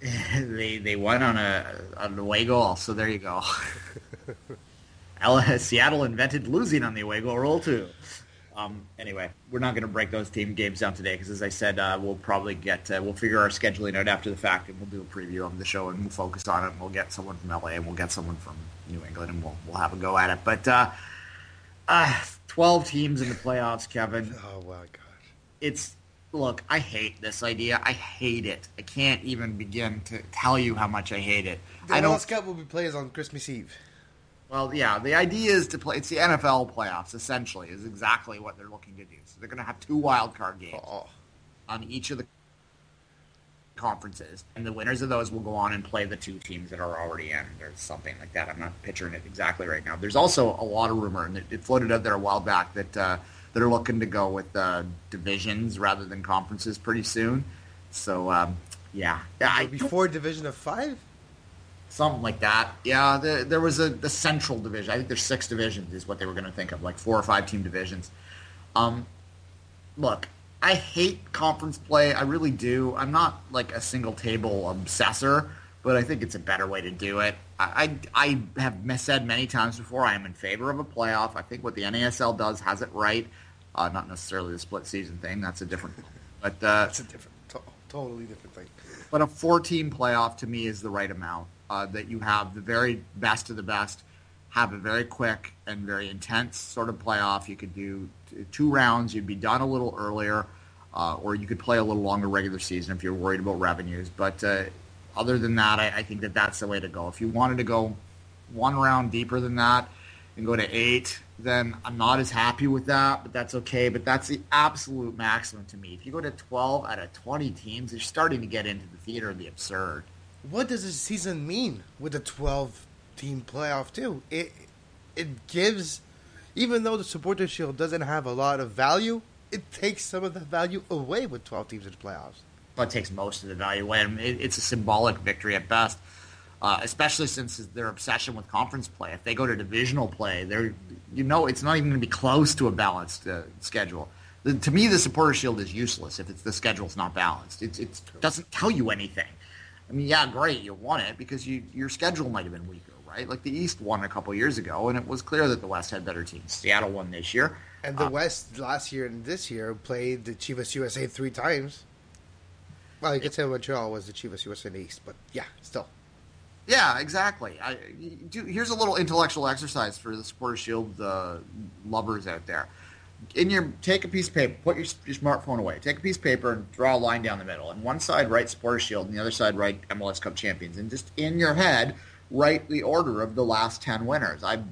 they they won on a on an away goal, so there you go. Seattle invented losing on the away goal rule too. Um, anyway, we're not going to break those team games down today because, as I said, uh, we'll probably get uh, we'll figure our scheduling out after the fact, and we'll do a preview of the show, and we'll focus on it. And we'll get someone from LA, and we'll get someone from New England, and we'll we'll have a go at it. But uh, uh, twelve teams in the playoffs, Kevin. Oh my gosh! It's look, I hate this idea. I hate it. I can't even begin to tell you how much I hate it. The I don't. World Cup will be played on Christmas Eve. Well, yeah, the idea is to play. It's the NFL playoffs, essentially, is exactly what they're looking to do. So they're going to have two wild card games Oh, on each of the conferences, and the winners of those will go on and play the two teams that are already in, or something like that. I'm not picturing it exactly right now. There's also a lot of rumor, and it, floated out there a while back that uh, they're looking to go with uh, divisions rather than conferences pretty soon. So, um, yeah, yeah, I, before Division of Five. Something like that. Yeah, the, there was a the central division. I think there's six divisions is what they were going to think of, like four or five team divisions. Um, look, I hate conference play. I really do. I'm not like a single table obsessor, but I think it's a better way to do it. I, I, I have said many times before I am in favor of a playoff. I think what the NASL does has it right. Uh, not necessarily the split season thing. That's a different. But uh, That's a different, to- totally different thing. but a four-team playoff to me is the right amount. Uh, that you have the very best of the best, have a very quick and very intense sort of playoff. You could do two rounds. You'd be done a little earlier, uh, or you could play a little longer regular season if you're worried about revenues. But uh, other than that, I, I think that that's the way to go. If you wanted to go one round deeper than that and go to eight, then I'm not as happy with that, but that's okay. But that's the absolute maximum to me. If you go to 12 out of 20 teams, you're starting to get into the theater of the absurd. What does this season mean with a 12 team playoff too? It it gives even though the supporter shield doesn't have a lot of value, it takes some of the value away with 12 teams in the playoffs. Well, it takes most of the value away. I mean, it, it's a symbolic victory at best, uh, especially since their obsession with conference play. If they go to divisional play, they're you know it's not even going to be close to a balanced uh, schedule. The, to me, the supporter shield is useless if it's the schedule's not balanced. It doesn't tell you anything. I mean, yeah, great, you won it because you your schedule might have been weaker, right? Like the East won a couple years ago, and it was clear that the West had better teams. Seattle won this year. And the West last year and this year played the Chivas USA three times. Well, you could say Montreal was the Chivas USA in the East, but yeah, still. Yeah, exactly. I, do, here's a little intellectual exercise for the Supporter Shield uh, lovers out there. In your take a piece of paper, put your, your smartphone away. Take a piece of paper and draw a line down the middle. And one side write Supporter Shield, and the other side write MLS Cup champions. And just in your head, write the order of the last ten winners. I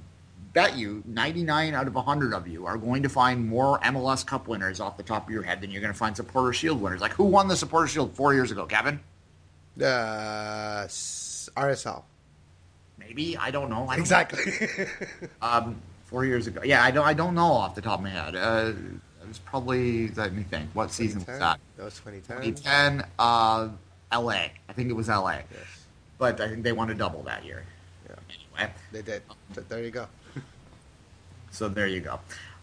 bet you 99 out of 100 of you are going to find more MLS Cup winners off the top of your head than you're going to find Supporter Shield winners. Like who won the Supporter Shield four years ago, Kevin? Uh, RSL. Maybe I don't know. I don't Exactly. Um, four years ago. Yeah, I don't. I don't know off the top of my head. Uh, it was probably. Let me think. What season was that? That was 2010. 2010. Uh, L.A. I think it was L.A. Yes. but I think they won a double that year. Yeah. Anyway, They did. So there you go. so there you go.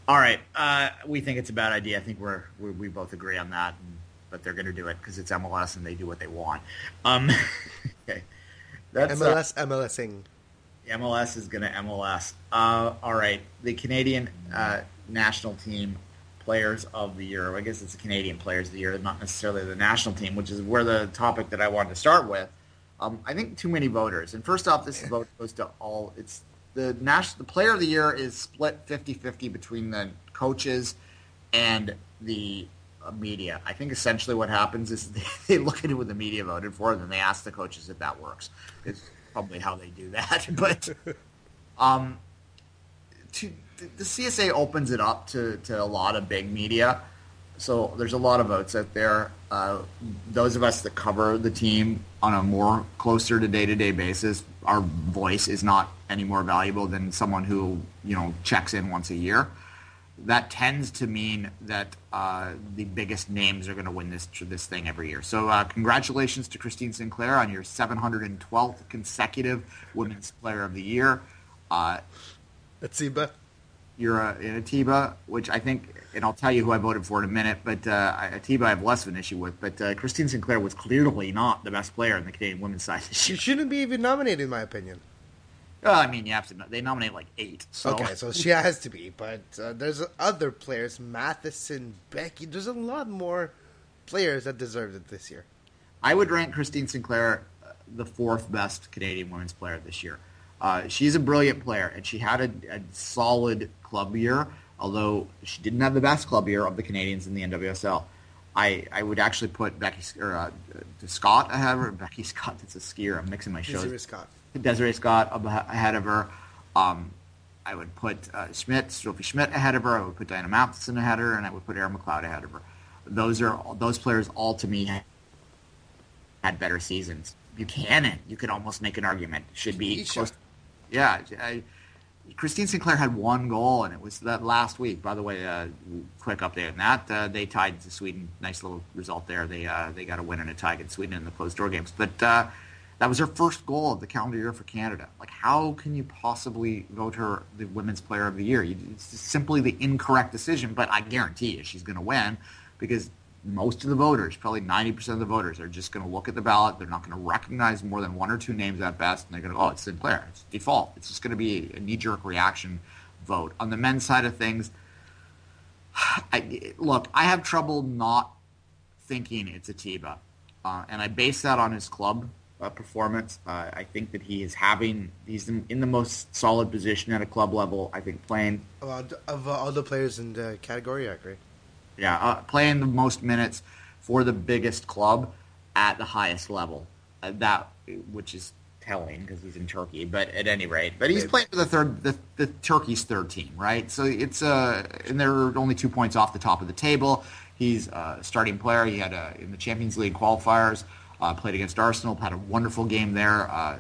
All right, uh, we think it's a bad idea. I think we're we, we both agree on that, and, but they're going to do it because it's MLS and they do what they want. Um, okay, that's uh, MLS MLSing. MLS is going to MLS. Uh, all right, the Canadian uh, national team players of the year. I guess it's the Canadian players of the year, not necessarily the national team, which is where the topic that I wanted to start with. Um, I think too many voters. And first off, this vote goes to all. It's the national. The player of the year is split 50-50 between the coaches and the uh, media. I think essentially what happens is they, they look at what the media voted for, and then they ask the coaches if that works. It's probably how they do that. But um, to, the CSA opens it up to, to a lot of big media. So there's a lot of votes out there. Uh, those of us that cover the team on a more closer to day-to-day basis, our voice is not any more valuable than someone who you know checks in once a year. That tends to mean that uh, the biggest names are going to win this this thing every year. So uh, congratulations to Christine Sinclair on your 712th consecutive Women's Player of the Year. Uh, Atsiba. you're uh, in Atiba, which I think, and I'll tell you who I voted for in a minute, but uh, Atiba I have less of an issue with. But uh, Christine Sinclair was clearly not the best player in the Canadian women's side She shouldn't be even nominated, in my opinion. Well, I mean, you have to. They nominate like eight. So. Okay, so she has to be, but uh, there's other players, Matheson, Becky. There's a lot more players that deserved it this year. I would rank Christine Sinclair uh, the fourth best Canadian women's player this year. Uh, she's a brilliant player, and she had a, a solid club year, although she didn't have the best club year of the Canadians in the NWSL. I, I would actually put Becky or uh, Scott ahead of her. Becky Scott, that's a skier. I'm mixing my shows. Scott. Desiree Scott ahead of her. Um, I would put uh, Schmidt, Sophie Schmidt ahead of her. I would put Diana Matheson ahead of her, and I would put Erin McLeod ahead of her. Those are those players all to me had better seasons. Buchanan, you could almost make an argument should be close. Yeah, I, Christine Sinclair had one goal, and it was that last week. By the way, uh, quick update on that: uh, they tied to Sweden. Nice little result there. They uh, they got a win and a tie against Sweden in the closed door games. But uh, that was her first goal of the calendar year for Canada. Like, how can you possibly vote her the Women's Player of the Year? It's simply the incorrect decision. But I guarantee you, she's going to win because most of the voters, probably 90% of the voters, are just going to look at the ballot. They're not going to recognize more than one or two names at best, and they're going to, oh, it's Sinclair. It's default. It's just going to be a knee-jerk reaction vote. On the men's side of things, I, look, I have trouble not thinking it's Atiba, uh, and I base that on his club uh, performance. Uh, I think that he is having he's in, in the most solid position at a club level. I think playing Of, of uh, all the players in the category, I agree. yeah, uh, playing the most minutes for the biggest club at the highest level. Uh, that which is telling because he's in Turkey, but at any rate, but he's playing for the third, the, the Turkey's third team, right? So it's uh, and they're only two points off the top of the table. He's a starting player. He had a, in the Champions League qualifiers, uh, played against Arsenal, had a wonderful game there. Uh,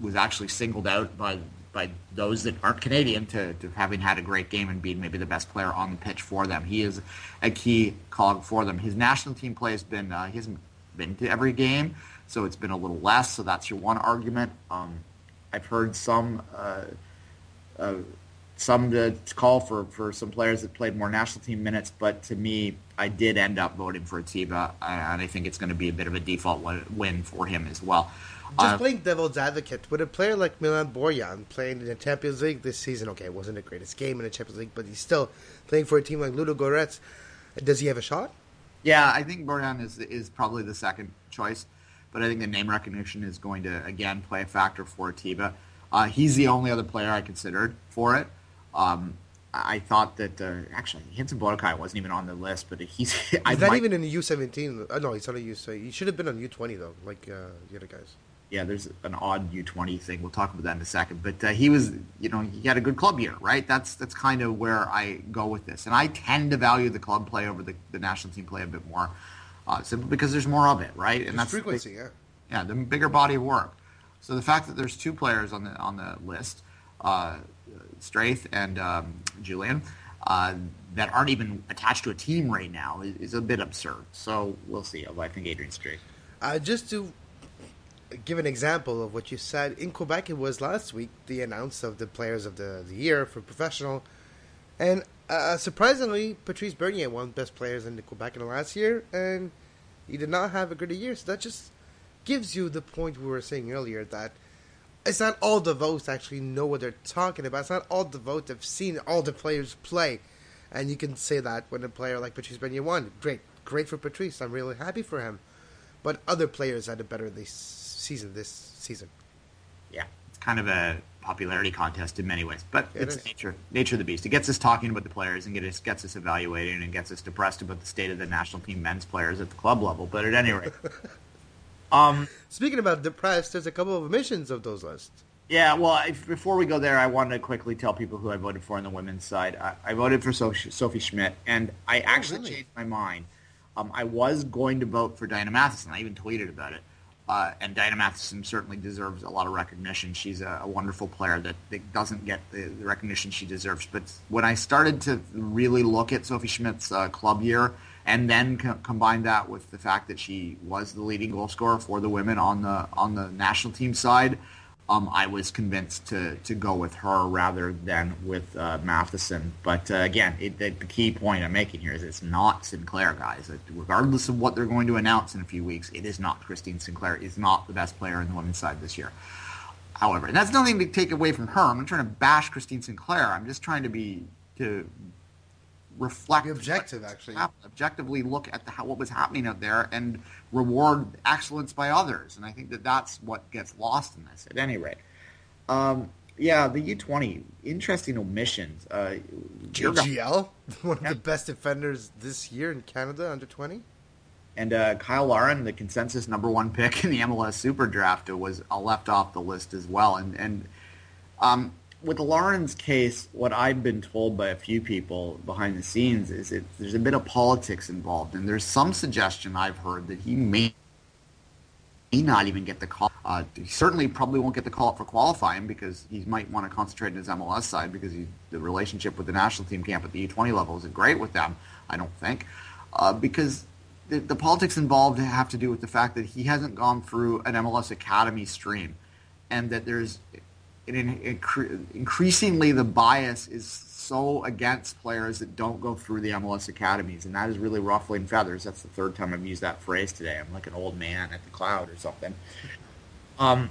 was actually singled out by by those that aren't Canadian to, to having had a great game and being maybe the best player on the pitch for them. He is a key cog for them. His national team play has been uh, he hasn't been to every game, so it's been a little less. So that's your one argument. Um, I've heard some uh, uh, some call for, for some players that played more national team minutes, but to me, I did end up voting for Atiba, and I think it's going to be a bit of a default win- for him as well. Just Uh, playing devil's advocate with a player like Milan Borjan playing in the Champions League this season. Okay, it wasn't the greatest game in the Champions League, but he's still playing for a team like Ludogorets. Does he have a shot? Yeah, I think Borjan is is probably the second choice, but I think the name recognition is going to again play a factor for Atiba. Uh, he's the only other player I considered for it. Um, I I thought that uh, actually Hanson Boakai wasn't even on the list, but he's I He's not might- even in the U seventeen. Uh, no, he's on a U. He should have been on U twenty though, like uh, the other guys. yeah, there's an odd U20 thing. We'll talk about that in a second. But uh, he was, you know, he had a good club year, right? That's that's kind of where I go with this. And I tend to value the club play over the, the national team play a bit more, uh, simply because there's more of it, right? And that's the frequency, yeah. yeah, the bigger body of work. So the fact that there's two players on the on the list, uh, Straith and um, Julian, uh, that aren't even attached to a team right now is, is a bit absurd. So we'll see. Although I think Adrian Straith. Uh, just to give an example of what you said. In Quebec, it was last week the announce of the players of the, the year for professional, and uh, surprisingly, Patrice Bernier won best players in the Quebec in the last year, and he did not have a good year. So that just gives you the point we were saying earlier that it's not all the votes actually know what they're talking about. It's not all the votes have seen all the players play, and you can say that when a player like Patrice Bernier won. Great, great for Patrice. I'm really happy for him. But other players had a better this season this season. Yeah, it's kind of a popularity contest in many ways, but It it's nature nature of the beast. It gets us talking about the players and get us, gets us evaluating and gets us depressed about the state of the national team men's players at the club level. But at any rate, um, Speaking about depressed, there's a couple of omissions of those lists. Yeah, well, if, before we go there, I wanted to quickly tell people who I voted for on the women's side. I, I voted for Sophie, Sophie Schmidt, and I actually really? changed my mind. Um, I was going to vote for Diana Matheson. I even tweeted about it. Uh, and Diana Matheson certainly deserves a lot of recognition. She's a, a wonderful player that, that doesn't get the, the recognition she deserves. But when I started to really look at Sophie Schmidt's uh, club year, and then co- combine that with the fact that she was the leading goal scorer for the women on the on the national team side, um, I was convinced to to go with her rather than with uh, Matheson. But uh, again, it, the, the key point I'm making here is it's not Sinclair, guys. Regardless of what they're going to announce in a few weeks, it is not Christine Sinclair. Is not the best player in the women's side this year. However, and that's nothing to take away from her. I'm not trying to bash Christine Sinclair. I'm just trying to be to reflect Be objective, actually. objectively look at the, how, what was happening out there and reward excellence by others. And I think that that's what gets lost in this. At any rate, um, yeah, the U20 interesting omissions. Uh, Jurga- GL, one of the best defenders this year in Canada, under 20. and uh, Cyle Larin, the consensus number one pick in the MLS Super Draft, was uh, left off the list as well. And and um, with Larin's case, what I've been told by a few people behind the scenes is that there's a bit of politics involved, and there's some suggestion I've heard that he may may not even get the call. Uh, he certainly probably won't get the call up for qualifying because he might want to concentrate on his MLS side because he, the relationship with the national team camp at the U20 level isn't great with them. I don't think uh, because the, the politics involved have to do with the fact that he hasn't gone through an MLS academy stream, and that there's incre- increasingly the bias is so against players that don't go through the MLS academies, and that is really ruffling feathers. That's the third time I've used that phrase today. I'm like an old man at the cloud or something. Um,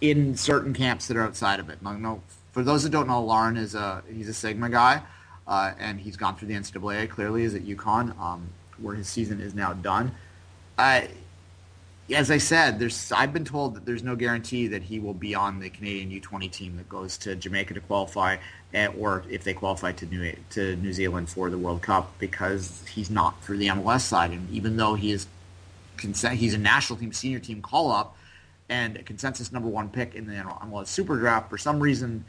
in certain camps that are outside of it. No, for those that don't know, Larin is a he's a Sigma guy, uh, and he's gone through the NCAA. Clearly, is at UConn, um, where his season is now done. I as I said, there's I've been told that there's no guarantee that he will be on the Canadian U20 team that goes to Jamaica to qualify, eh, or if they qualify to New to New Zealand for the World Cup because he's not through the MLS side, and even though he is he's a national team senior team call up and a consensus number one pick in the MLS Super Draft, for some reason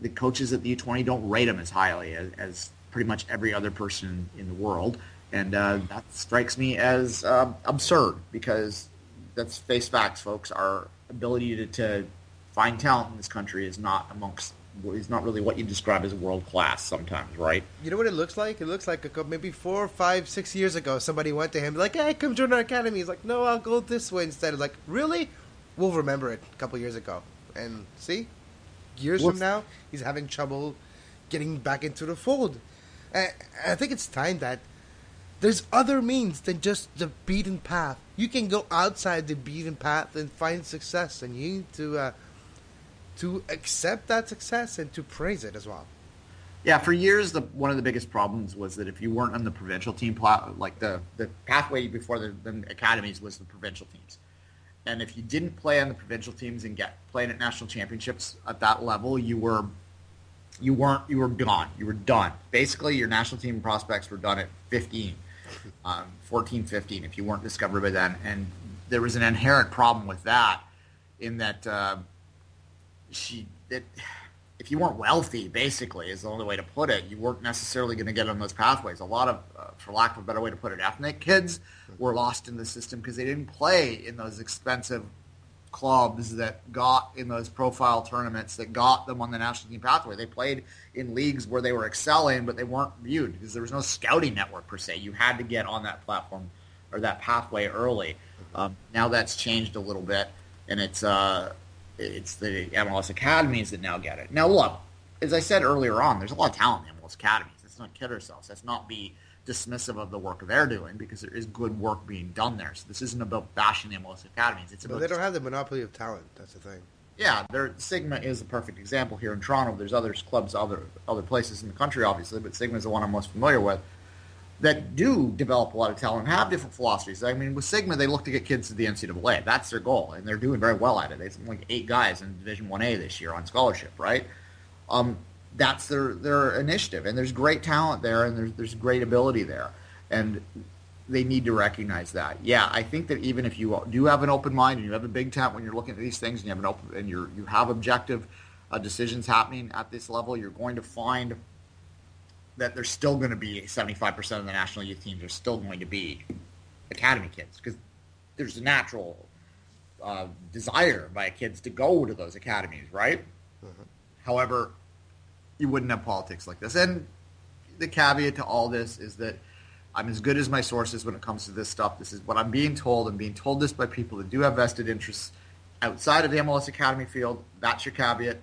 the coaches at the U20 don't rate him as highly as, as pretty much every other person in the world, and uh, that strikes me as uh, absurd because that's face facts, folks. Our ability to, to find talent in this country is not amongst is not really what you describe as world class sometimes, right? You know what it looks like? It looks like a couple, maybe four, five, six years ago, somebody went to him like, "Hey, come join our academy." He's like, "No, I'll go this way instead." Like, really? We'll remember it a couple years ago, and see, years Well, from now, he's having trouble getting back into the fold. And I think it's time that there's other means than just the beaten path. You can go outside the beaten path and find success, and you need to uh, to accept that success and to praise it as well. Yeah, for years, the one of the biggest problems was that if you weren't on the provincial team, pla- like the, the pathway before the, the academies was the provincial teams. And if you didn't play on the provincial teams and get playing at national championships at that level, you were you weren't you were gone. You were done. Basically, your national team prospects were done at 15, um, 14, 15 if you weren't discovered by then. And there was an inherent problem with that in that uh, she that if you weren't wealthy, basically, is the only way to put it, you weren't necessarily going to get on those pathways. A lot of, uh, for lack of a better way to put it, ethnic kids were lost in the system because they didn't play in those expensive clubs that got in those profile tournaments that got them on the national team pathway. They played in leagues where they were excelling, but they weren't viewed because there was no scouting network per se. You had to get on that platform or that pathway early. Um, now that's changed a little bit. and it's uh, it's the MLS academies that now get it. Now, look, as I said earlier on, there's a lot of talent in MLS academies. Let's not kid ourselves. Let's not be dismissive of the work they're doing because there is good work being done there. So this isn't about bashing the MLS academies. It's about they don't have the monopoly of talent. That's the thing. yeah, Sigma is a perfect example here in Toronto. There's other clubs, other other places in the country, obviously, but Sigma is the one I'm most familiar with that do develop a lot of talent and have different philosophies. I mean, with Sigma, they look to get kids to the NCAA. That's their goal, and they're doing very well at it. They have like eight guys in Division One A this year on scholarship, right? Um, that's their their initiative, and there's great talent there, and there's there's great ability there, and they need to recognize that. Yeah, I think that even if you do have an open mind and you have a big tent when you're looking at these things, and you have an open and you you have objective uh, decisions happening at this level, you're going to find that there's still going to be 75% of the national youth teams are still going to be academy kids because there's a natural uh, desire by kids to go to those academies, right? However, you wouldn't have politics like this. And the caveat to all this is that I'm as good as my sources when it comes to this stuff. This is what I'm being told. I'm being told this by people that do have vested interests outside of the MLS Academy field. That's your caveat.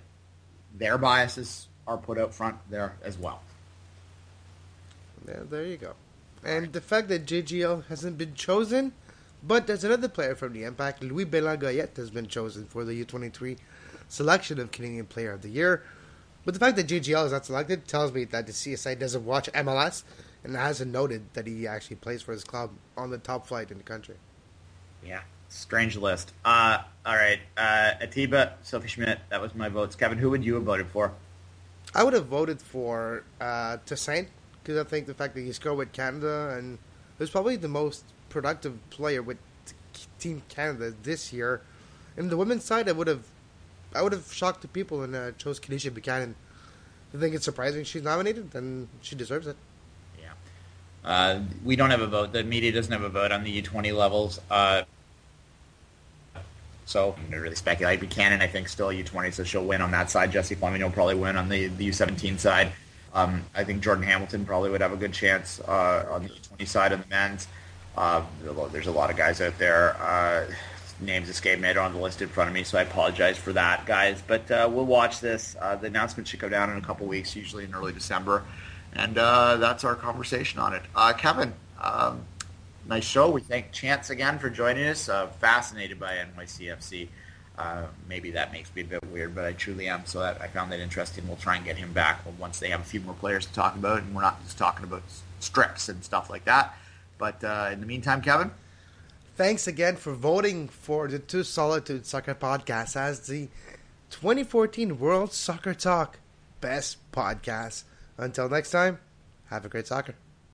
Their biases are put out front there as well. Yeah, there you go. And the fact that JGL hasn't been chosen, but there's another player from the Impact, Louis Béland-Goyette, has been chosen for the U23 selection of Canadian Player of the Year. But the fact that JGL is not selected tells me that the CSI doesn't watch MLS and hasn't noted that he actually plays for his club on the top flight in the country. Yeah, strange list. Uh, all right, uh, Atiba, Sophie Schmidt, that was my votes. Kevin, who would you have voted for? I would have voted for uh, Tosaint because I think the fact that he scored with Canada and was probably the most productive player with Team Canada this year. And the women's side, I would have, I would have shocked the people and uh, chose Kadeisha Buchanan. I think it's surprising she's nominated, and she deserves it. Yeah. Uh, we don't have a vote. The media doesn't have a vote on the U20 levels. Uh, so I'm gonna really speculate. Buchanan, I think, still U20, so she'll win on that side. Jesse Fleming will probably win on the, the U17 side. Um, I think Jordan Hamilton probably would have a good chance uh, on the U20 side of the men's. Uh, there's a lot of guys out there. Names escape me. I don't have the list in front of me, so I apologize for that, guys. But uh, we'll watch this. Uh, the announcement should go down in a couple weeks, usually in early December. And uh, that's our conversation on it. Uh, Kevin, um, nice show. We thank Chance again for joining us. Uh, fascinated by NYCFC. Uh, maybe that makes me a bit weird, but I truly am. So that, I found that interesting. We'll try and get him back once they have a few more players to talk about, and we're not just talking about strips and stuff like that. But in the meantime, Kevin, Thanks again for voting for the Two Solitude Soccer Podcast as the 2014 World Soccer Talk Best Podcast. Until next time, have a great soccer.